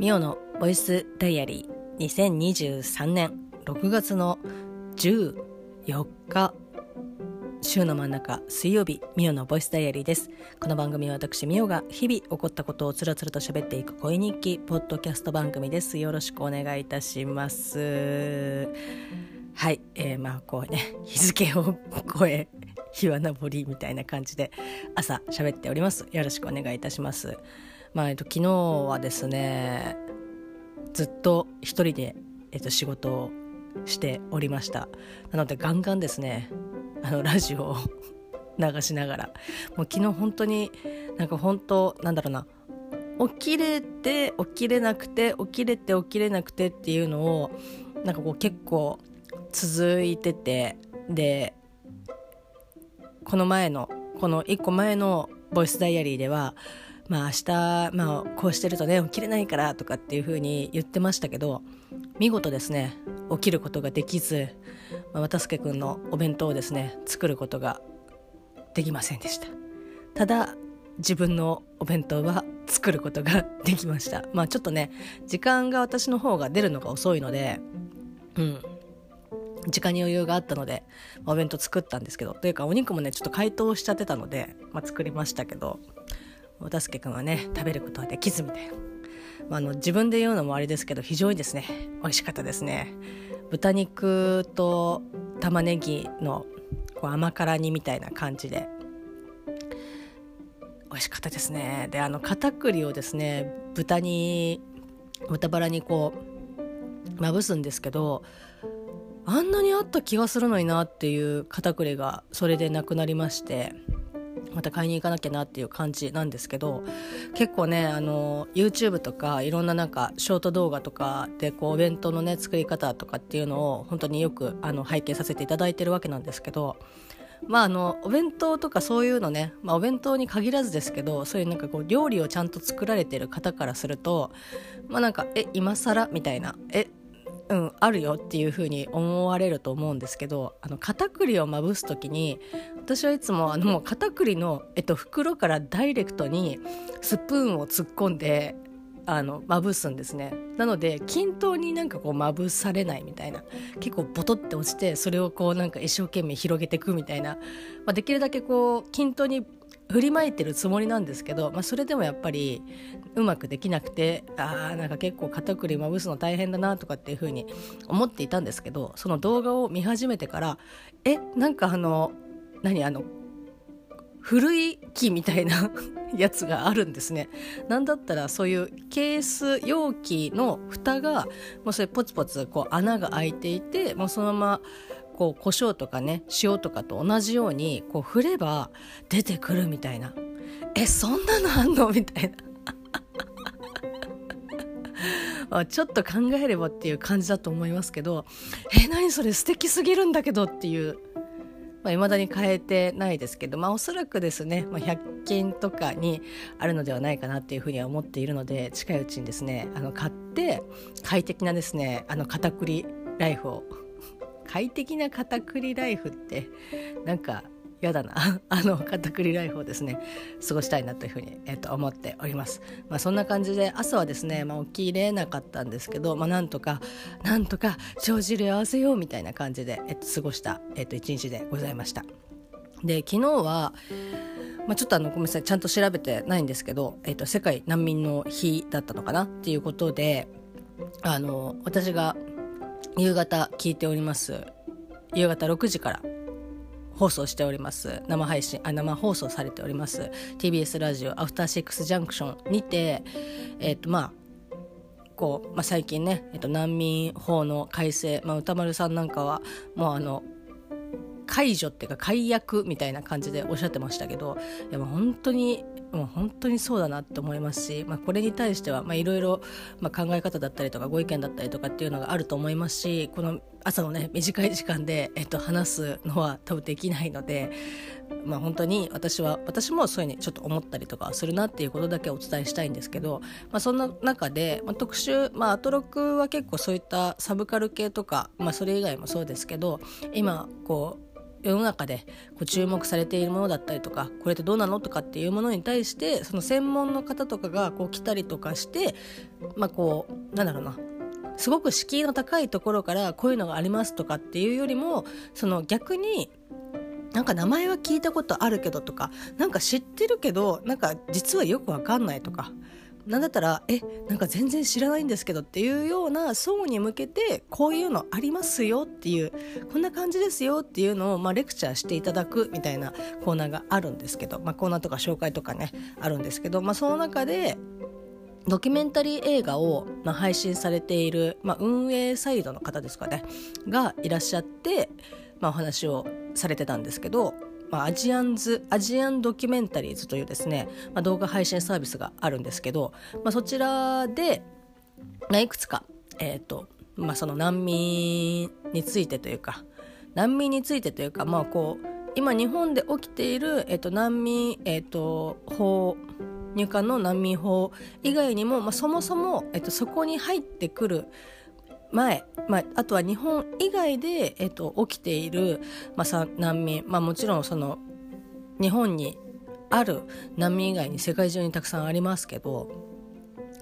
ミオのボイスダイアリー。2023年。6月の14日。週の真ん中水曜日ミオのボイスダイアリーです。この番組は私ミオが日々起こったことをつらつらと喋っていく恋日記ポッドキャスト番組です。よろしくお願いいたします。はい、えー、まあこうね日付を超え日は昇りみたいな感じで朝喋っております。よろしくお願いいたします。まあえっと、昨日はですねずっと一人で、えっと、仕事をしておりました。なのでガンガンですねあのラジオを 流しながら。もう昨日本当になんか本当なんだろうな起きれて起きれなくて起きれて起きれなくてっていうのをなんかこう結構続いててでこの前のこの1個前のボイスダイアリーではまあ明日、まあこうしてるとね、起きれないからとかっていうふうに言ってましたけど、見事ですね、起きることができず、まあ、渡助くんのお弁当をですね、作ることができませんでした。ただ、自分のお弁当は作ることができました。まあちょっとね、時間が私の方が出るのが遅いので、うん。時間に余裕があったので、お弁当作ったんですけど、というかお肉もね、ちょっと解凍しちゃってたので、まあ、作りましたけど、お助けくんはね食べることはできずみたいな、まあ、あの自分で言うのもあれですけど非常にですね美味しかったですね。豚肉と玉ねぎのこう甘辛煮みたいな感じで。美味しかったですね。であの片栗をですね豚に豚バラにこうまぶすんですけどあんなにあった気がするのになっていう片栗がそれでなくなりまして。また買いに行かなきゃなっていう感じなんですけど結構ねあの YouTube とかいろんななんかショート動画とかでこうお弁当のね作り方とかっていうのを本当によくあの拝見させていただいてるわけなんですけどまああのお弁当とかそういうのね、まあ、お弁当に限らずですけどそういうなんかこう料理をちゃんと作られてる方からするとまあなんかえ今更？みたいな。えうん、あるよっていうふうに思われると思うんですけどあの片栗をまぶす時に私はいつもあのもう片栗の、えっと、袋からダイレクトにスプーンを突っ込んであのまぶすんですね。なので均等になんかこうまぶされないみたいな。結構ボトって落ちてそれをこうなんか一生懸命広げていくみたいな、まあ、できるだけこう均等に振りまいてるつもりなんですけど、まあ、それでもやっぱりうまくできなくてあーなんか結構片栗まぶすの大変だなとかっていうふうに思っていたんですけどその動画を見始めてからえなんかあの何あの古い木みたいな やつがあるんですね。なんだったらそういうケース容器の蓋がもうそれポツポツこう穴が開いていてもうそのままこう胡椒とかね塩とかと同じようにこう振れば出てくるみたいな。えそんなのあんのみたいな。ちょっと考えればっていう感じだと思いますけどえ何それ素敵すぎるんだけどっていう。まあ、未だに変えてないですけど、まあ、おそらくですね、まあ、100均とかにあるのではないかなっていうふうには思っているので近いうちにですねあの買って快適なですねあの片栗ライフを快適な片栗ライフってなんか嫌だな。あの片栗ライフをですね過ごしたいなというふうに、えー、と思っております、まあ、そんな感じで朝はですね、まあ、起きれなかったんですけど、まあ、なんとかなんとか帳尻合わせようみたいな感じで、えー、と過ごした、えー、と一日でございました。で昨日はまあ、ちょっとあのごめんなさいちゃんと調べてないんですけど、えー、と世界難民の日だったのかなっていうことであの私が夕方聞いております。夕方6時から放送しております。生配信あ生放送されております。TBS ラジオアフターシックスジャンクションにてえっ、ー、とまあこう、まあ、最近ね、えっと、難民法の改正、まあ、歌丸さんなんかはもうあの解除っていうか解約みたいな感じでおっしゃってましたけどいやもう本当にもう本当にそうだなって思いますし、まあ、これに対してはいろいろ考え方だったりとかご意見だったりとかっていうのがあると思いますしこの朝のね短い時間で、えっと、話すのは多分できないので、まあ、本当に私は私もそういうふうにちょっと思ったりとかするなっていうことだけお伝えしたいんですけど、まあ、そんな中で、まあ、特集、まあ、アトロクは結構そういったサブカル系とか、まあ、それ以外もそうですけど今こう世の中でこう注目されているものだったりとかこれってどうなのとかっていうものに対してその専門の方とかがこう来たりとかしてまあこうなんだろうな。すごく敷居の高いところからこういうのがありますとかっていうよりもその逆になんか名前は聞いたことあるけどとかなんか知ってるけどなんか実はよくわかんないとかなんだったらえなんか全然知らないんですけどっていうような層に向けてこういうのありますよっていうこんな感じですよっていうのを、まあ、レクチャーしていただくみたいなコーナーがあるんですけど、まあ、コーナーとか紹介とかねあるんですけど、まあ、その中でドキュメンタリー映画を、まあ、配信されている、まあ、運営サイドの方ですかねがいらっしゃって、まあ、お話をされてたんですけど、まあ、アジアンズアジアンドキュメンタリーズというですね、まあ、動画配信サービスがあるんですけど、まあ、そちらで、まあ、いくつか、えーとまあ、その難民についてというか難民についてというか、まあ、こう今日本で起きている、えーと、難民、えーと法入管の難民法以外にも、まあ、そもそも、えっと、そこに入ってくる前、まあ、あとは日本以外で、えっと、起きている、まあ、難民、まあ、もちろんその日本にある難民以外に世界中にたくさんありますけど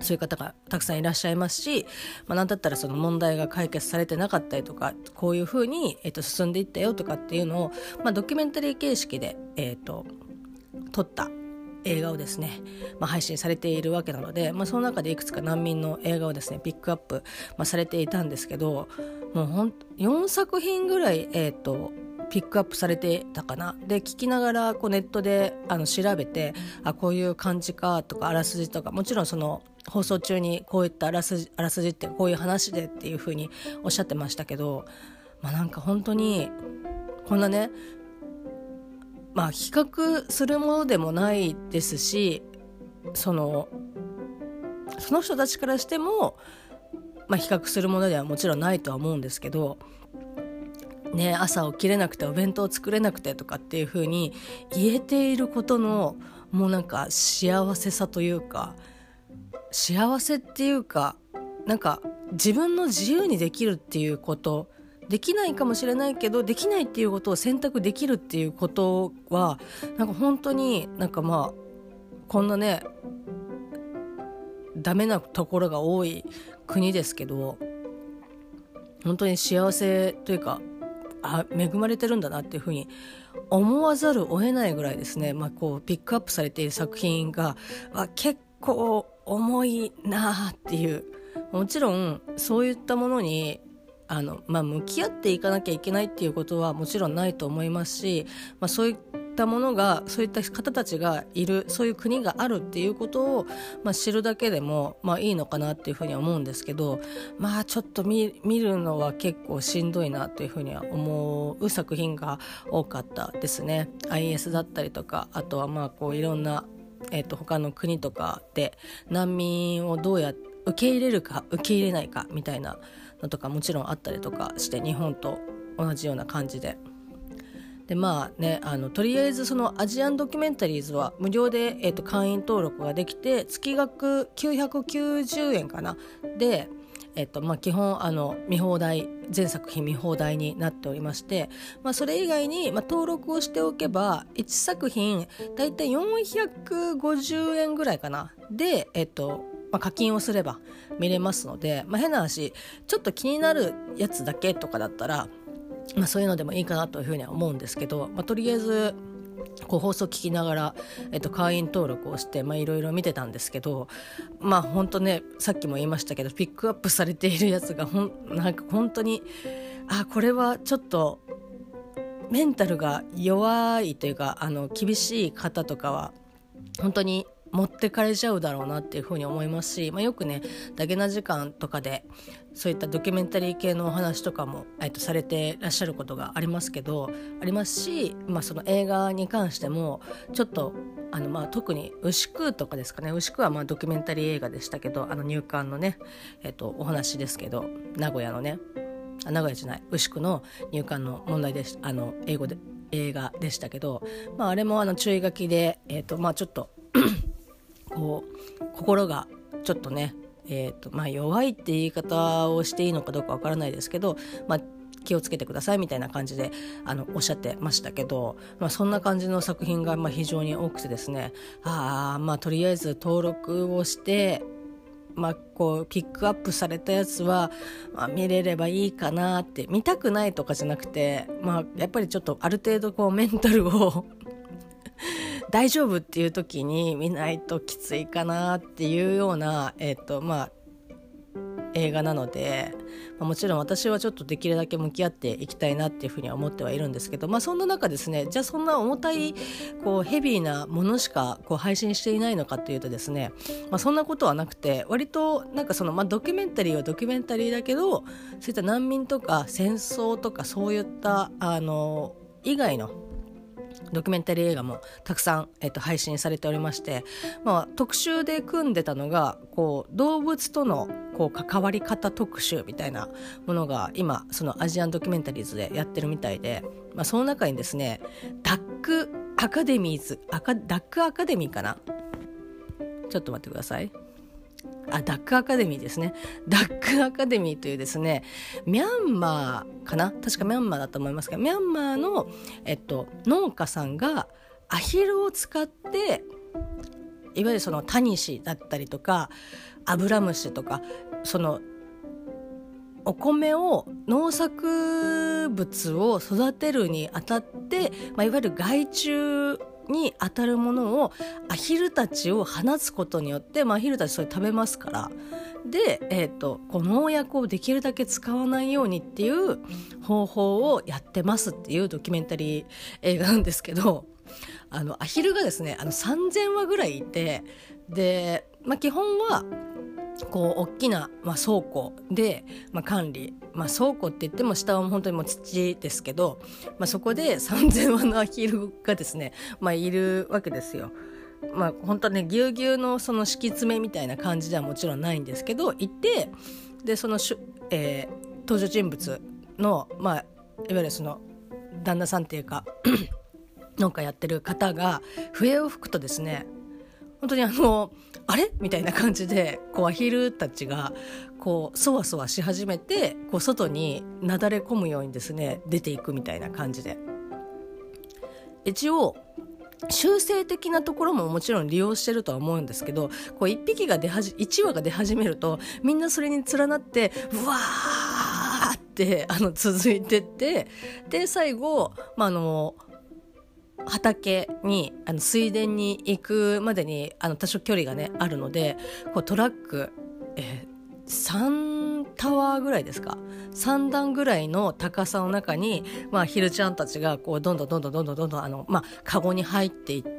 そういう方がたくさんいらっしゃいますし、まあ、なんだったらその問題が解決されてなかったりとかこういうふうに、えっと、進んでいったよとかっていうのを、まあ、ドキュメンタリー形式で、えっと、撮った映画をですね、まあ、配信されているわけなので、まあ、その中でいくつか難民の映画をですねピックアップ、まあ、されていたんですけどもうほん4作品ぐらい、えーと、ピックアップされてたかな。で聞きながらこうネットであの調べてあこういう感じかとかあらすじとかもちろんその放送中にこういったあらすじあらすじってこういう話でっていうふうにおっしゃってましたけど、まあ、なんか本当にこんなねまあ比較するものでもないですしそのその人たちからしても、まあ、比較するものではもちろんないとは思うんですけど、ね、朝起きれなくてお弁当作れなくてとかっていうふうに言えていることのもうなんか幸せさというか幸せっていうかなんか自分の自由にできるっていうことできないかもしれないけどできないっていうことを選択できるっていうことはなんか本当になんかまあこんなねダメなところが多い国ですけど本当に幸せというかあ恵まれてるんだなっていうふうに思わざるを得ないぐらいですね、まあ、こうピックアップされている作品があ結構重いなっていう。もちろんそういったものにあの、まあ、向き合っていかなきゃいけないっていうことはもちろんないと思いますし、まあ、そういったものがそういった方たちがいるそういう国があるっていうことを、まあ、知るだけでも、まあ、いいのかなっていうふうには思うんですけどまあちょっと見るのは結構しんどいなというふうには思う作品が多かったですね。IS だったりとかあとはまあこういろんなえーと、他の国とかで難民をどうやって受け入れるか受け入れないかみたいなのとかもちろんあったりとかして日本と同じような感じで。でまあねあのとりあえずそのアジアンドキュメンタリーズは無料で、えーと、会員登録ができて月額990円かなで、えーとまあ、基本あの見放題全作品見放題になっておりまして、まあ、それ以外に、まあ、登録をしておけば1作品だいたい450円ぐらいかなで、え、ー、とまあ、課金をすれば見れますので、まあ、変な話ちょっと気になるやつだけとかだったら、まあ、そういうのでもいいかなというふうには思うんですけど、まあ、とりあえずこう放送聞きながら、えっと、会員登録をしていろいろ見てたんですけどまあ本当ねさっきも言いましたけどピックアップされているやつがほんなんか本当にあこれはちょっとメンタルが弱いというかあの厳しい方とかは本当に持ってかれちゃうだろうなっていうふうに思いますし、まあ、よくねダゲな時間とかでそういったドキュメンタリー系のお話とかも、えっと、されてらっしゃることがありますけどありますし、まあ、その映画に関してもちょっとあのまあ特に牛久とかですかね。牛久はまあドキュメンタリー映画でしたけどあの入管のね、えっと、お話ですけど名古屋のね名古屋じゃない牛久の入管の問題であの英語で映画でしたけど、まあ、あれもあの注意書きで、えーとまあ、ちょっとこう心がちょっとね、えーとまあ、弱いって言い方をしていいのかどうかわからないですけど、まあ、気をつけてくださいみたいな感じであのおっしゃってましたけど、まあ、そんな感じの作品がま非常に多くてですねあまあとりあえず登録をしてまあ、こうピックアップされたやつは、まあ、見れればいいかなって見たくないとかじゃなくて、まあ、やっぱりちょっとある程度こうメンタルを大丈夫っていう時に見ないときついかなっていうような、えっ、ー、とまあ、映画なので、まあ、もちろん私はちょっとできるだけ向き合っていきたいなっていうふうには思ってはいるんですけど、まあ、そんな中ですねじゃあそんな重たいこうヘビーなものしかこう配信していないのかっていうとですね、まあ、そんなことはなくて割となんかその、まあ、ドキュメンタリーはドキュメンタリーだけどそういった難民とか戦争とかそういったあの以外のドキュメンタリー映画もたくさん、えっと、配信されておりまして、まあ、特集で組んでたのがこう動物とのこう関わり方特集みたいなものが今そのアジアンドキュメンタリーズでやってるみたいで、まあ、その中にですねダックアカデミーズアカダックアカデミーかな？ちょっと待ってください。あダックアカデミーですね。ダックアカデミーというですねミャンマーかな？確かミャンマーだと思いますがミャンマーの、えっと、農家さんがアヒルを使っていわゆるそのタニシだったりとかアブラムシとかそのお米を農作物を育てるにあたって、まあ、いわゆる害虫に当たるものをアヒルたちを放つことによって、まあ、アヒルたちそれ食べますから。で、えーと、この農薬をできるだけ使わないようにっていう方法をやってますっていうドキュメンタリー映画なんですけどあのアヒルがですねあの3,000羽ぐらいいてで、まあ、基本はこう大きな、まあ、倉庫で、まあ、管理、まあ、倉庫って言っても下は本当にもう土ですけど、まあ、そこで3,000羽のアヒルがですね、まあ、いるわけですよ。まあ、本当はねぎゅうぎゅうのその敷き詰めみたいな感じではもちろんないんですけど行ってでそのしゅ、えー、登場人物の、まあ、いわゆるその旦那さんっていうか 農家やってる方が笛を吹くとですね本当にあのあれ？みたいな感じでこうアヒルたちがこうそわそわし始めてこう外になだれ込むようにですね出ていくみたいな感じで。一応修正的なところももちろん利用してるとは思うんですけどこう1匹が出始1羽が出始めるとみんなそれに連なってうわーってあの続いてってで最後、まあ、あの畑にあの水田に行くまでにあの多少距離がねあるのでこうトラック、え、3タワーぐらいですか？3段ぐらいの高さの中に、まあ、ひるちゃんたちがこうどんどんどんどんどんどんどんあの、まあ、カゴに入っていって。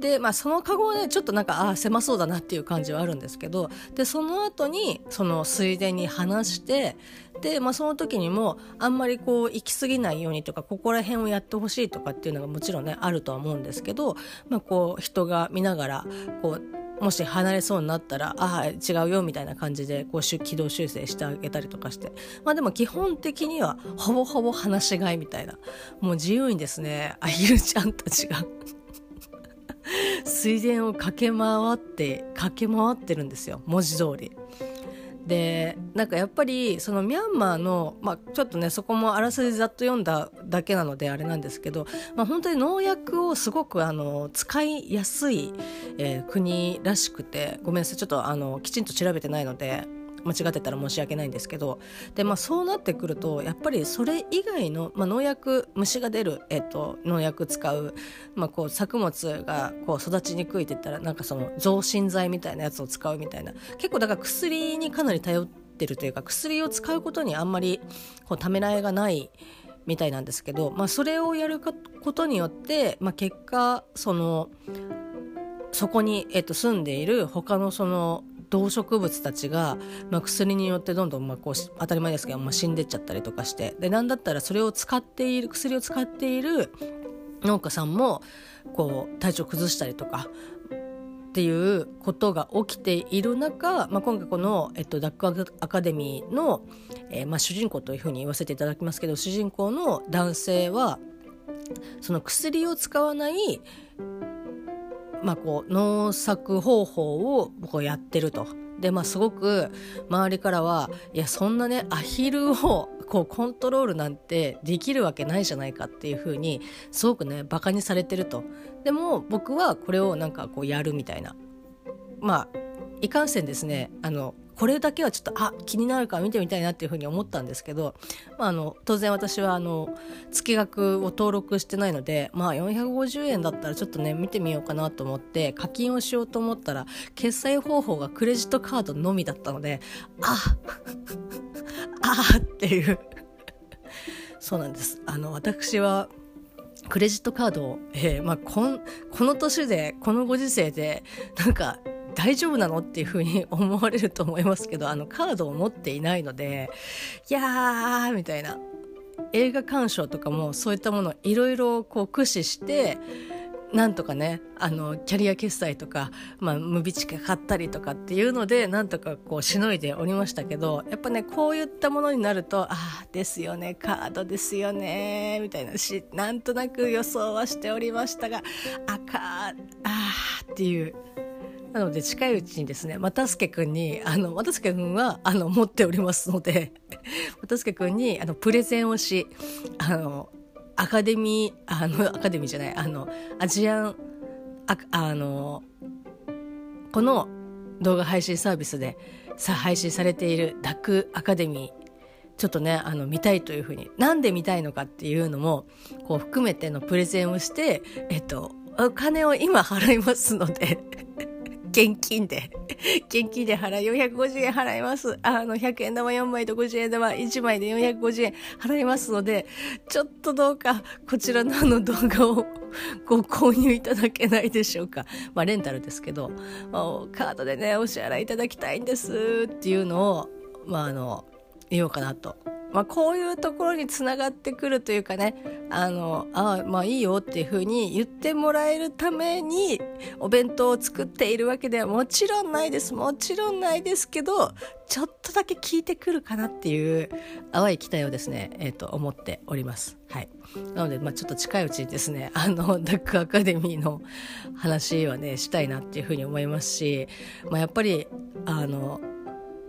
で、まあ、そのカゴはねちょっとなんかああ狭そうだなっていう感じはあるんですけどでその後にその水田に放してで、まあ、その時にもあんまりこう行き過ぎないようにとかここら辺をやってほしいとかっていうのがもちろんねあるとは思うんですけど、まあ、こう人が見ながらこうもし離れそうになったらああ違うよみたいな感じでこう軌道修正してあげたりとかして。まあでも基本的にはほぼほぼ放し飼いみたいな。もう自由にですねアヒルちゃんたちが。水田を駆け回って駆け回ってるんですよ文字通り。でなんかやっぱりそのミャンマーの、まあ、ちょっとねそこもあらすじざっと読んだだけなのであれなんですけど、まあ、本当に農薬をすごくあの使いやすい、えー、国らしくてごめんなさいちょっとあのきちんと調べてないので間違ってたら申し訳ないんですけどで、まあ、そうなってくるとやっぱりそれ以外の、まあ、農薬虫が出る、えっと、農薬使う,、まあ、こう作物がこう育ちにくいって言ったらなんかその増進剤みたいなやつを使うみたいな。結構だから薬にかなり頼ってるというか薬を使うことにあんまりこうためらいがないみたいなんですけど、まあ、それをやることによって、まあ、結果そのそこに、えっと、住んでいる他のその動植物たちが、まあ、薬によってどんどんまあこう当たり前ですけど、まあ、死んでっちゃったりとかしてでなんだったらそれを使っている薬を使っている農家さんもこう体調崩したりとかっていうことが起きている中、まあ、今回この、えっと、ダックアカデミーの、えーまあ、主人公というふうに言わせていただきますけど主人公の男性はその薬を使わないまあ、こう農作方法をこうやってると。でまあ、すごく周りからはいやそんなねアヒルをこうコントロールなんてできるわけないじゃないかっていうふうにすごくねバカにされてるとでも僕はこれをなんかこうやるみたいなまあいかんせんですねあのこれだけはちょっとあ気になるから見てみたいなっていうふうに思ったんですけど、まあ、あの当然私はあの月額を登録してないので、まあ、450円だったらちょっとね見てみようかなと思って課金をしようと思ったら決済方法がクレジットカードのみだったのでああっていう。そうなんです。あの私はクレジットカードを、えーまあ、こんこの年でこのご時世でなんか大丈夫なの？っていうふうに思われると思いますけどあのカードを持っていないのでいやーみたいな。映画鑑賞とかもそういったものいろいろ駆使してなんとかねあのキャリア決済とか、まあ、ムビチケ買ったりとかっていうのでなんとかこうしのいでおりましたけどやっぱねこういったものになるとああですよねカードですよねみたいな。しなんとなく予想はしておりましたがあかあーっていう。なので近いうちにですね、又助くんに、あの、又助くんは、あの、持っておりますので、又助くんに、あの、プレゼンをし、あの、アカデミー、あの、アカデミーじゃない、あの、アジアン、ああの、この動画配信サービスでさ配信されているダックアカデミー、ちょっとね、あの、見たいというふうに、なんで見たいのかっていうのも、こう含めてのプレゼンをして、えっと、お金を今払いますので現金で、現金で払い、450円払います。あの、100円玉4枚と50円玉1枚で450円払いますので、ちょっとどうか、こちらのあの動画をご購入いただけないでしょうか。まあ、レンタルですけど、カードでね、お支払いいただきたいんですっていうのを、まあ、あの、言おうかなとまあ、こういうところにつながってくるというかねあのあまあいいよっていうふうに言ってもらえるためにお弁当を作っているわけではもちろんないですもちろんないですけどちょっとだけ聞いてくるかなっていう淡い期待をですね、えー、と思っております。はい、なので、まあ、ちょっと近いうちにですねあのダックアカデミーの話はねしたいなっていうふうに思いますし、まあ、やっぱりあの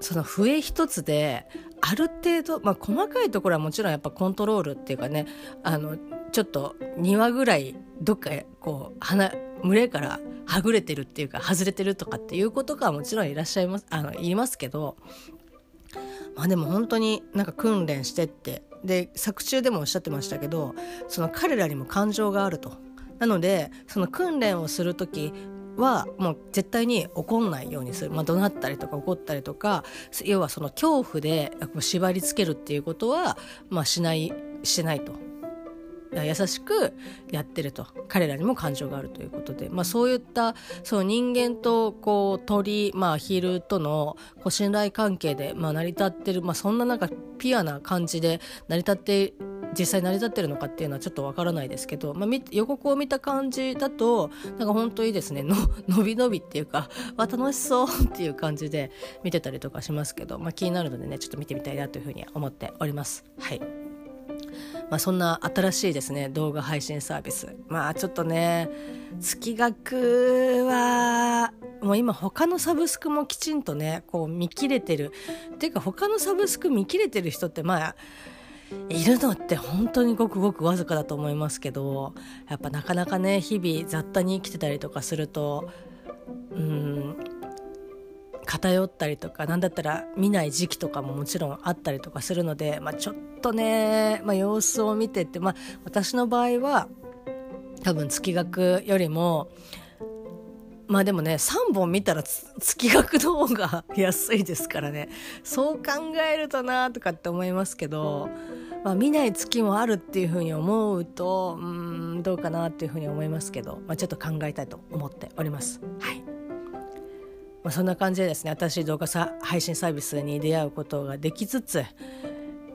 その笛一つである程度、まあ、細かいところはもちろんやっぱコントロールっていうかねあのちょっと2羽ぐらいどっかこう鼻群れからはぐれてるっていうか外れてるとかっていうことがもちろんいらっしゃいますあの言いますけどまあでも本当になんか訓練してってで作中でもおっしゃってましたけどその彼らにも感情があると。なのでその訓練をする時はもう絶対に怒んないようにする、まあ、怒鳴ったりとか怒ったりとか要はその恐怖で縛りつけるっていうことは、まあ、しないしないと。優しくやってると。彼らにも感情があるということで、まあ、そういったその人間とこう鳥、まあ、ヒールとのこう信頼関係で、まあ、成り立ってる、まあ、そんななんかピュアな感じで成り立って実際成り立ってるのかっていうのはちょっとわからないですけど、まあ、予告を見た感じだとなんか本当にですねの 伸び伸びっていうかわ楽しそうっていう感じで見てたりとかしますけど、まあ、気になるのでねちょっと見てみたいなというふうに思っております。はい。まあ、そんな新しいですね動画配信サービス。まあちょっとね月額はもう今他のサブスクもきちんとねこう見切れてる。っていうか他のサブスク見切れてる人ってまあいるのって本当にごくごくわずかだと思いますけどやっぱなかなかね日々雑多に生きてたりとかするとうん偏ったりとか何だったら見ない時期とかももちろんあったりとかするので、まあ、ちょっとね、まあ、様子を見てって、まあ、私の場合は多分月額よりもまあでもね3本見たら月額の方が 安いですからね。そう考えるとなとかって思いますけど、まあ、見ない月もあるっていうふうに思うとうんどうかなっていうふうに思いますけど、まあ、ちょっと考えたいと思っております。はいまあ、そんな感じでですね新しい動画さ配信サービスに出会うことができつつ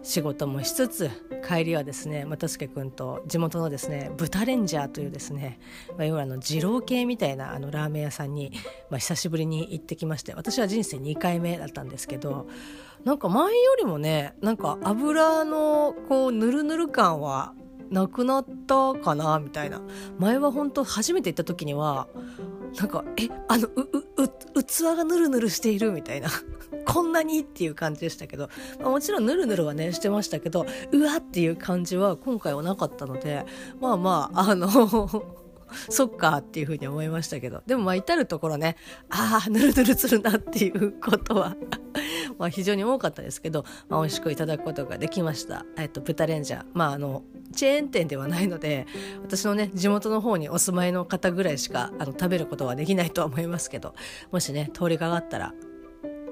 仕事もしつつ帰りはですね又助君と地元のですね豚レンジャーというですね、まあ、いわゆるあの二郎系みたいなあのラーメン屋さんに、まあ、久しぶりに行ってきまして私は人生2回目だったんですけどなんか前よりもねなんか油のこうぬるぬる感はなくなったかなみたいな。前は本当初めて行った時にはなんかえあの器がヌルヌルしているみたいな。こんなにっていう感じでしたけど、まあ、もちろんヌルヌルはねしてましたけどうわっていう感じは今回はなかったのでまあまああの そっかっていうふうに思いましたけど。でもまあ至る所ねああぬるぬるするなっていうことは まあ非常に多かったですけど、まあ、美味しくいただくことができました、えっと、豚レンジャー。まああのチェーン店ではないので私のね地元の方にお住まいの方ぐらいしかあの食べることはできないとは思いますけどもしね通りかかったら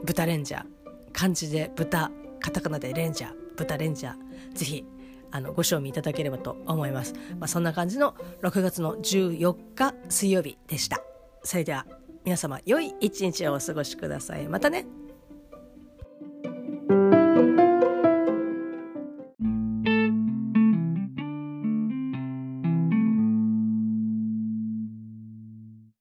豚レンジャー。漢字で豚カタカナでレンジャー。豚レンジャー。ぜひあのご賞味いただければと思います、まあ、そんな感じの6月の14日水曜日でした。それでは皆様良い一日をお過ごしください。またね。